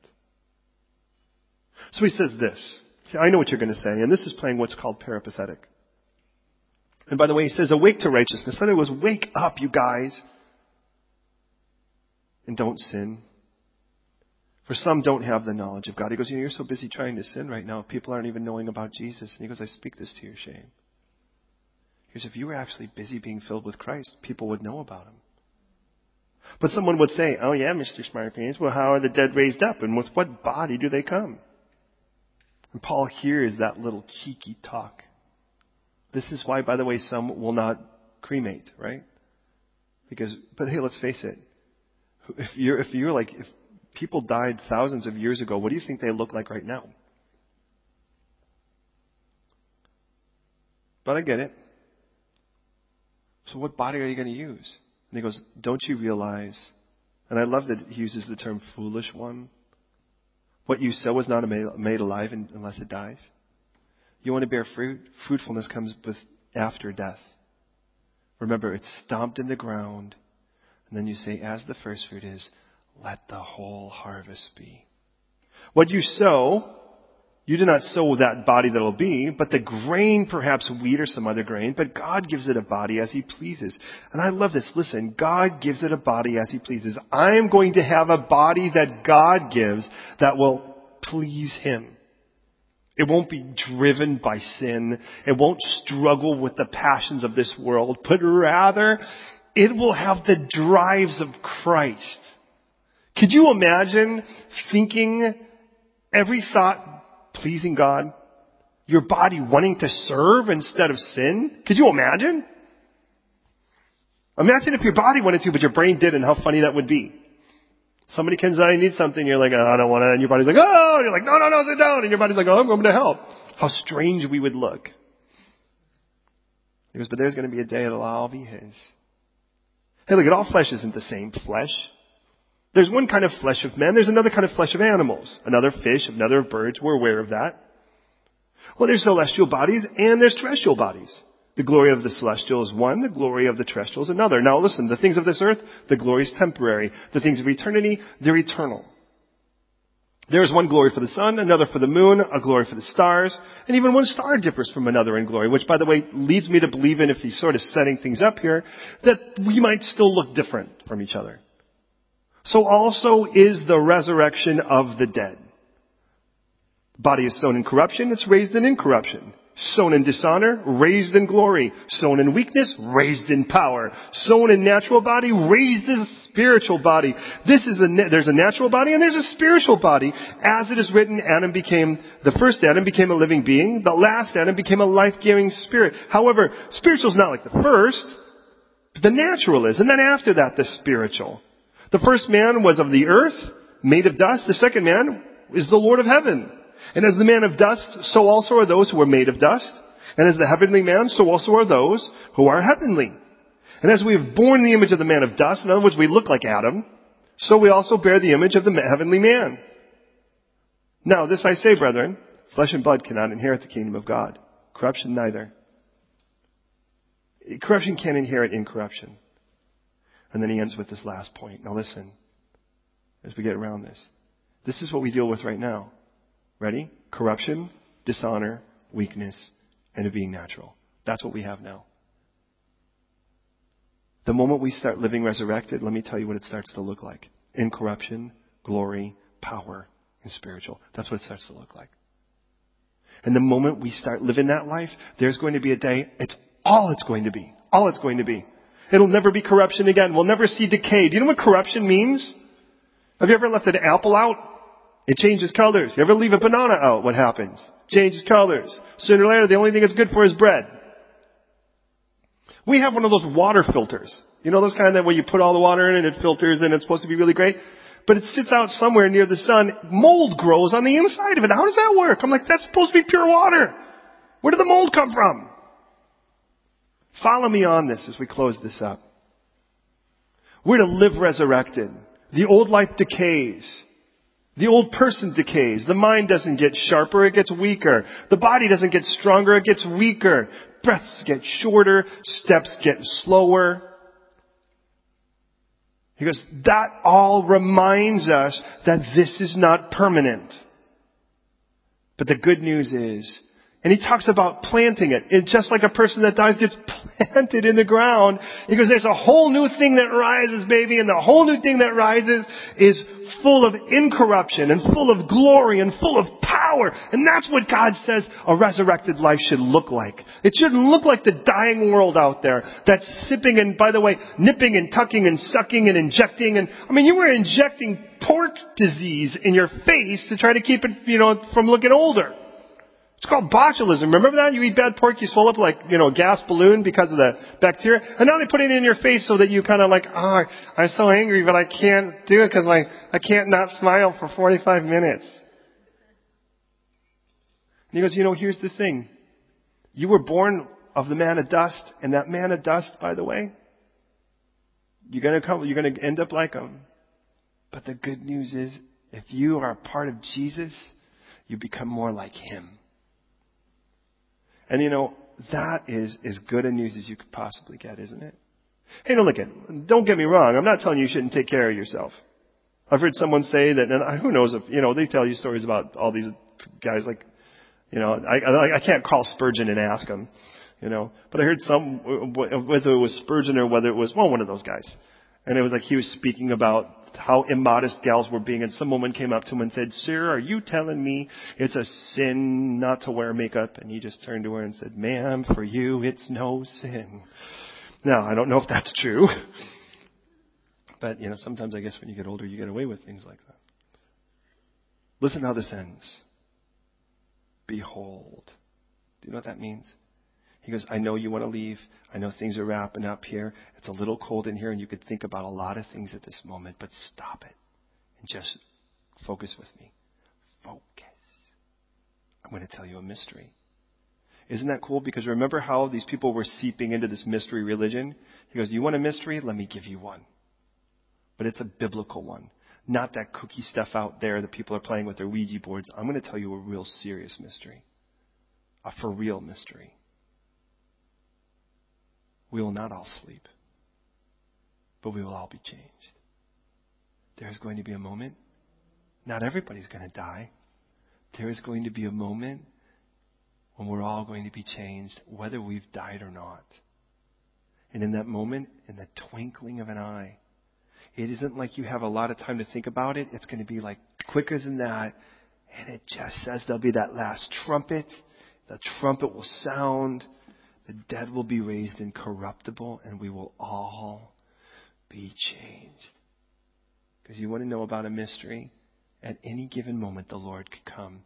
So he says this. I know what you're going to say, and this is playing what's called peripatetic. And by the way, he says, awake to righteousness. Then it was, wake up, you guys, and don't sin. For some don't have the knowledge of God. He goes, you know, you're so busy trying to sin right now, people aren't even knowing about Jesus. And he goes, I speak this to your shame. Goes, if you were actually busy being filled with Christ, people would know about him. But someone would say, oh yeah, Mr. Smartpants, well how are the dead raised up and with what body do they come? And Paul hears that little cheeky talk. This is why, by the way, some will not cremate, right? Because, but hey, let's face it. If you're, if you're like, if people died thousands of years ago, what do you think they look like right now? But I get it. So what body are you going to use? And he goes, don't you realize, and I love that he uses the term foolish one. What you sow is not made alive unless it dies. You want to bear fruit? Fruitfulness comes with after death. Remember, it's stomped in the ground, and then you say, as the first fruit is, let the whole harvest be. What you sow you do not sow that body that'll be, but the grain, perhaps wheat or some other grain, but God gives it a body as He pleases. And I love this. Listen, God gives it a body as He pleases. I am going to have a body that God gives that will please Him. It won't be driven by sin. It won't struggle with the passions of this world, but rather it will have the drives of Christ. Could you imagine thinking every thought pleasing God? Your body wanting to serve instead of sin? Could you imagine? Imagine if your body wanted to, but your brain didn't, how funny that would be. Somebody comes out and needs something, you're like, oh, I don't want to, and your body's like, oh, and you're like, no, no, no, sit down, and your body's like, oh, I'm going to help. How strange we would look. He goes, but there's going to be a day it'll all be His. Hey, look, at all flesh isn't the same flesh. There's one kind of flesh of men, there's another kind of flesh of animals, another fish, another birds, we're aware of that. Well, there's celestial bodies and there's terrestrial bodies. The glory of the celestial is one, the glory of the terrestrial is another. Now listen, the things of this earth, the glory is temporary. The things of eternity, they're eternal. There is one glory for the sun, another for the moon, a glory for the stars, and even one star differs from another in glory, which by the way leads me to believe in, if he's sort of setting things up here, that we might still look different from each other. So also is the resurrection of the dead. Body is sown in corruption, it's raised in incorruption. Sown in dishonor, raised in glory. Sown in weakness, raised in power. Sown in natural body, raised in spiritual body. This is a, there's a natural body and there's a spiritual body. As it is written, Adam became, the first Adam became a living being. The last Adam became a life-giving spirit. However, spiritual is not like the first. The natural is. And then after that, the spiritual. The first man was of the earth, made of dust. The second man is the Lord of heaven. And as the man of dust, so also are those who are made of dust. And as the heavenly man, so also are those who are heavenly. And as we have borne the image of the man of dust, in other words, we look like Adam, so we also bear the image of the heavenly man. Now, this I say, brethren, flesh and blood cannot inherit the kingdom of God. Corruption neither. Corruption can't inherit incorruption. And then he ends with this last point. Now listen, as we get around this. This is what we deal with right now. Ready? Corruption, dishonor, weakness, and it being natural. That's what we have now. The moment we start living resurrected, let me tell you what it starts to look like. Incorruption, glory, power, and spiritual. That's what it starts to look like. And the moment we start living that life, there's going to be a day, it's all it's going to be. All it's going to be. It'll never be corruption again. We'll never see decay. Do you know what corruption means? Have you ever left an apple out? It changes colors. You ever leave a banana out? What happens? Changes colors. Sooner or later, the only thing it's good for is bread. We have one of those water filters. You know those kind that where you put all the water in and it filters and it's supposed to be really great? But it sits out somewhere near the sun. Mold grows on the inside of it. How does that work? I'm like, that's supposed to be pure water. Where did the mold come from? Follow me on this as we close this up. We're to live resurrected. The old life decays. The old person decays. The mind doesn't get sharper, it gets weaker. The body doesn't get stronger, it gets weaker. breaths get shorter, steps get slower. He goes, that all reminds us that this is not permanent. But the good news is, and he talks about planting it. It's just like a person that dies gets planted in the ground. He goes, there's a whole new thing that rises, baby, and the whole new thing that rises is full of incorruption and full of glory and full of power. And that's what God says a resurrected life should look like. It shouldn't look like the dying world out there that's sipping and, by the way, nipping and tucking and sucking and injecting and, I mean, you were injecting pork disease in your face to try to keep it, you know, from looking older. It's called botulism. Remember that? You eat bad pork, you swell up like, you know, a gas balloon because of the bacteria. And now they put it in your face so that you kind of like, oh, I'm so angry, but I can't do it because my, I can't not smile for 45 minutes. And he goes, you know, here's the thing. You were born of the man of dust, and that man of dust, by the way, you're gonna come, you're gonna end up like him. But the good news is, if you are a part of Jesus, you become more like him. And you know, that is as good a news as you could possibly get, isn't it? Hey, no, look at, don't get me wrong. I'm not telling you you shouldn't take care of yourself. I've heard someone say that, and who knows if, you know, they tell you stories about all these guys like, you know, I, I, I can't call Spurgeon and ask him, you know, but I heard some, whether it was Spurgeon or whether it was, well, one of those guys. And it was like he was speaking about how immodest gals were being, and some woman came up to him and said, Sir, are you telling me it's a sin not to wear makeup? And he just turned to her and said, Ma'am, for you it's no sin. Now, I don't know if that's true. But, you know, sometimes I guess when you get older, you get away with things like that. Listen how this ends. Behold. Do you know what that means? He goes, I know you want to leave. I know things are wrapping up here. It's a little cold in here, and you could think about a lot of things at this moment, but stop it and just focus with me. Focus. I'm going to tell you a mystery. Isn't that cool? Because remember how these people were seeping into this mystery religion? He goes, You want a mystery? Let me give you one. But it's a biblical one. Not that cookie stuff out there that people are playing with their Ouija boards. I'm going to tell you a real serious mystery. A for real mystery we will not all sleep, but we will all be changed. There's going to be a moment. Not everybody's going to die. There is going to be a moment when we're all going to be changed, whether we've died or not. And in that moment, in the twinkling of an eye, it isn't like you have a lot of time to think about it. It's going to be like quicker than that. And it just says there'll be that last trumpet. The trumpet will sound. The dead will be raised incorruptible, and we will all be changed. Because you want to know about a mystery? At any given moment, the Lord could come.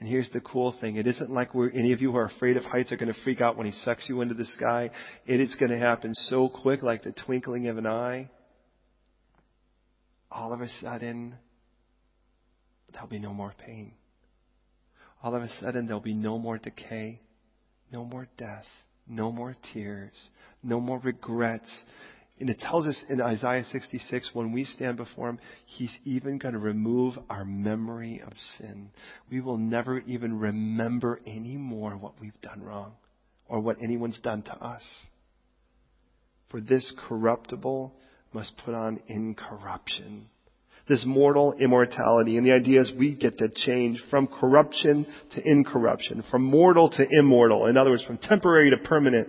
And here's the cool thing. It isn't like any of you who are afraid of heights are going to freak out when he sucks you into the sky. It is going to happen so quick, like the twinkling of an eye. All of a sudden, there'll be no more pain. All of a sudden, there'll be no more decay, no more death, no more tears. No more regrets. And it tells us in Isaiah 66, when we stand before Him, He's even going to remove our memory of sin. We will never even remember anymore what we've done wrong or what anyone's done to us. For this corruptible must put on incorruption this mortal immortality. And the idea is we get to change from corruption to incorruption, from mortal to immortal. In other words, from temporary to permanent.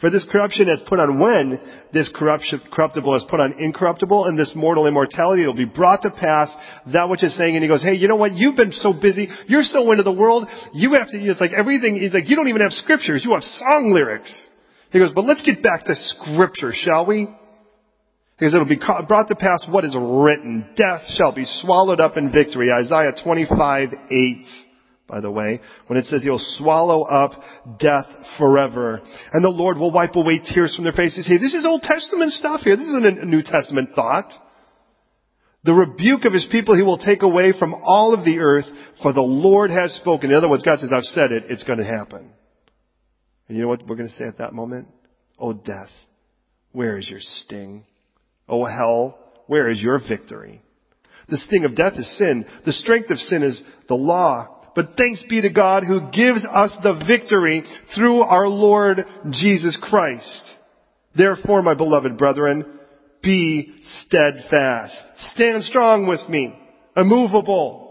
For this corruption has put on when this corruption, corruptible has put on incorruptible and this mortal immortality, it'll be brought to pass that which is saying, and he goes, hey, you know what? You've been so busy. You're so into the world. You have to, it's like everything, it's like you don't even have scriptures. You have song lyrics. He goes, but let's get back to scripture, shall we? Because it'll be brought to pass what is written. Death shall be swallowed up in victory. Isaiah 25, 8, by the way, when it says he'll swallow up death forever. And the Lord will wipe away tears from their faces. Hey, this is Old Testament stuff here. This isn't a New Testament thought. The rebuke of his people he will take away from all of the earth, for the Lord has spoken. In other words, God says, I've said it, it's going to happen. And you know what we're going to say at that moment? Oh death, where is your sting? O hell, where is your victory? The sting of death is sin. The strength of sin is the law. but thanks be to God who gives us the victory through our Lord Jesus Christ. Therefore, my beloved brethren, be steadfast. Stand strong with me. Immovable.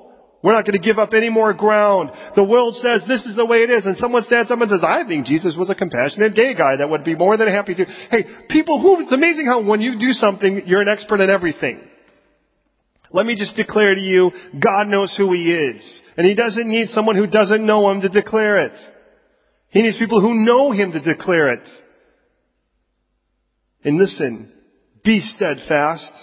We're not going to give up any more ground. The world says this is the way it is, and someone stands up and says, I think Jesus was a compassionate gay guy that would be more than happy to. Hey, people who, it's amazing how when you do something, you're an expert in everything. Let me just declare to you, God knows who He is. And He doesn't need someone who doesn't know Him to declare it. He needs people who know Him to declare it. And listen, be steadfast.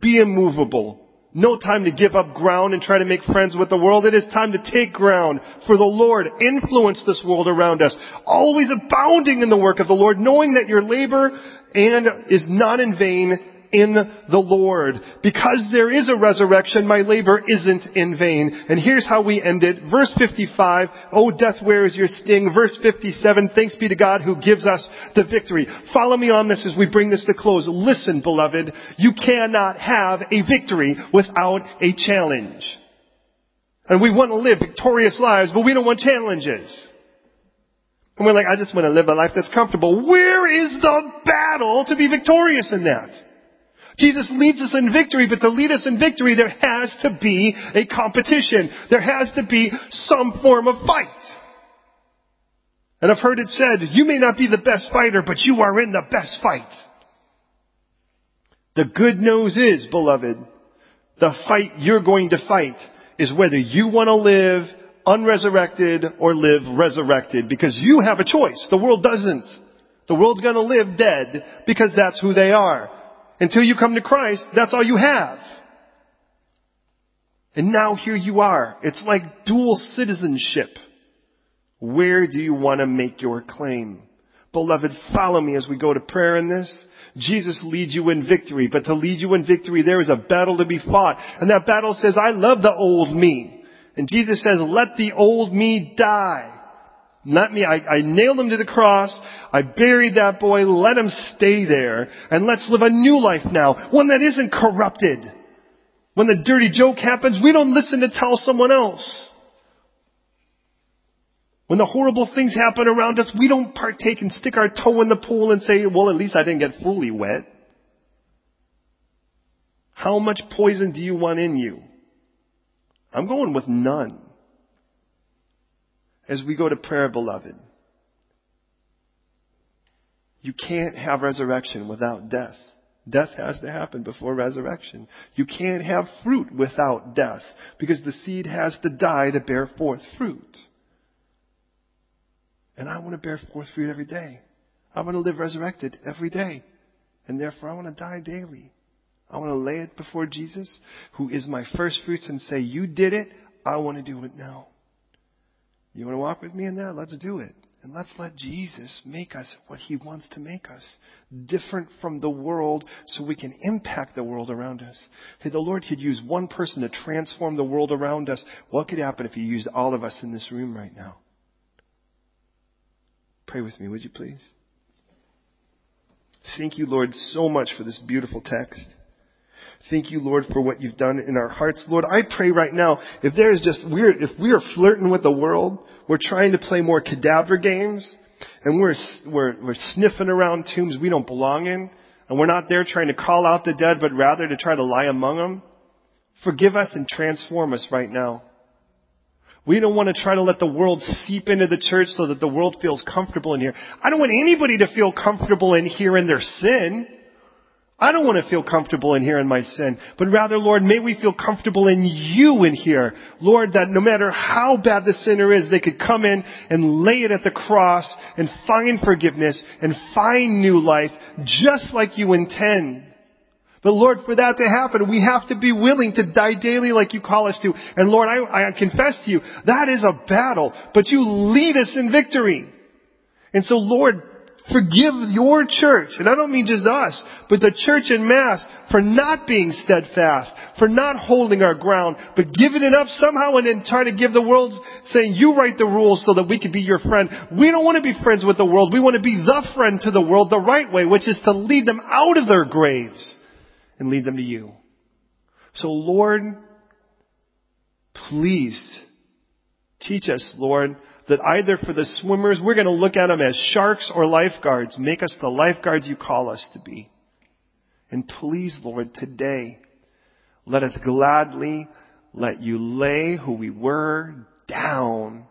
Be immovable. No time to give up ground and try to make friends with the world. It is time to take ground for the Lord. Influence this world around us. Always abounding in the work of the Lord, knowing that your labor and is not in vain in the Lord. Because there is a resurrection, my labor isn't in vain. And here's how we end it. Verse 55, Oh death, where is your sting? Verse 57, thanks be to God who gives us the victory. Follow me on this as we bring this to close. Listen, beloved, you cannot have a victory without a challenge. And we want to live victorious lives, but we don't want challenges. And we're like, I just want to live a life that's comfortable. Where is the battle to be victorious in that? Jesus leads us in victory, but to lead us in victory, there has to be a competition. There has to be some form of fight. And I've heard it said, you may not be the best fighter, but you are in the best fight. The good news is, beloved, the fight you're going to fight is whether you want to live unresurrected or live resurrected because you have a choice. The world doesn't. The world's gonna live dead because that's who they are. Until you come to Christ, that's all you have. And now here you are. It's like dual citizenship. Where do you want to make your claim? Beloved, follow me as we go to prayer in this. Jesus leads you in victory, but to lead you in victory, there is a battle to be fought. And that battle says, I love the old me. And Jesus says, let the old me die. Not me. I, I nailed him to the cross. I buried that boy. Let him stay there. And let's live a new life now. One that isn't corrupted. When the dirty joke happens, we don't listen to tell someone else. When the horrible things happen around us, we don't partake and stick our toe in the pool and say, well, at least I didn't get fully wet. How much poison do you want in you? I'm going with none as we go to prayer, beloved. You can't have resurrection without death. Death has to happen before resurrection. You can't have fruit without death because the seed has to die to bear forth fruit. And I want to bear forth fruit every day. I want to live resurrected every day. And therefore I want to die daily. I want to lay it before Jesus, who is my first fruits, and say, You did it. I want to do it now. You want to walk with me in that? Let's do it. And let's let Jesus make us what He wants to make us. Different from the world so we can impact the world around us. Hey, the Lord could use one person to transform the world around us. What could happen if He used all of us in this room right now? Pray with me, would you please? Thank you, Lord, so much for this beautiful text. Thank you, Lord, for what you've done in our hearts. Lord, I pray right now, if there is just, we're, if we are flirting with the world, we're trying to play more cadaver games, and we're, we're, we're sniffing around tombs we don't belong in, and we're not there trying to call out the dead, but rather to try to lie among them, forgive us and transform us right now. We don't want to try to let the world seep into the church so that the world feels comfortable in here. I don't want anybody to feel comfortable in here in their sin. I don't want to feel comfortable in here in my sin, but rather, Lord, may we feel comfortable in you in here. Lord, that no matter how bad the sinner is, they could come in and lay it at the cross and find forgiveness and find new life just like you intend. But Lord, for that to happen, we have to be willing to die daily like you call us to. And Lord, I, I confess to you, that is a battle, but you lead us in victory. And so Lord, Forgive your church, and I don't mean just us, but the church in mass for not being steadfast, for not holding our ground, but giving it up somehow and then trying to give the world saying, you write the rules so that we can be your friend. We don't want to be friends with the world. We want to be the friend to the world the right way, which is to lead them out of their graves and lead them to you. So Lord, please Teach us, Lord, that either for the swimmers, we're going to look at them as sharks or lifeguards. Make us the lifeguards you call us to be. And please, Lord, today, let us gladly let you lay who we were down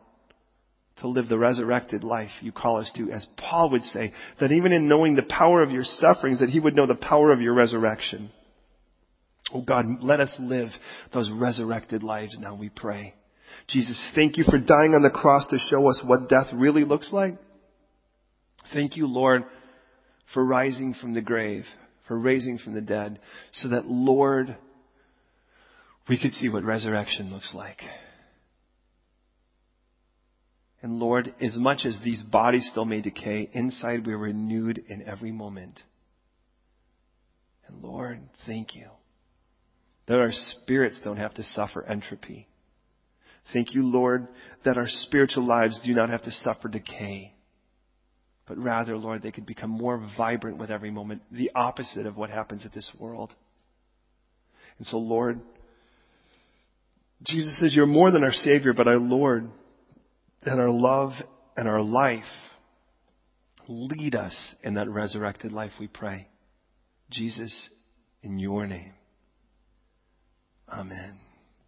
to live the resurrected life you call us to. As Paul would say, that even in knowing the power of your sufferings, that he would know the power of your resurrection. Oh God, let us live those resurrected lives now, we pray. Jesus, thank you for dying on the cross to show us what death really looks like. Thank you, Lord, for rising from the grave, for raising from the dead, so that, Lord, we could see what resurrection looks like. And Lord, as much as these bodies still may decay, inside we're renewed in every moment. And Lord, thank you that our spirits don't have to suffer entropy. Thank you, Lord, that our spiritual lives do not have to suffer decay, but rather, Lord, they could become more vibrant with every moment, the opposite of what happens at this world. And so, Lord, Jesus says, You're more than our Savior, but our Lord, and our love and our life. Lead us in that resurrected life, we pray. Jesus, in your name. Amen.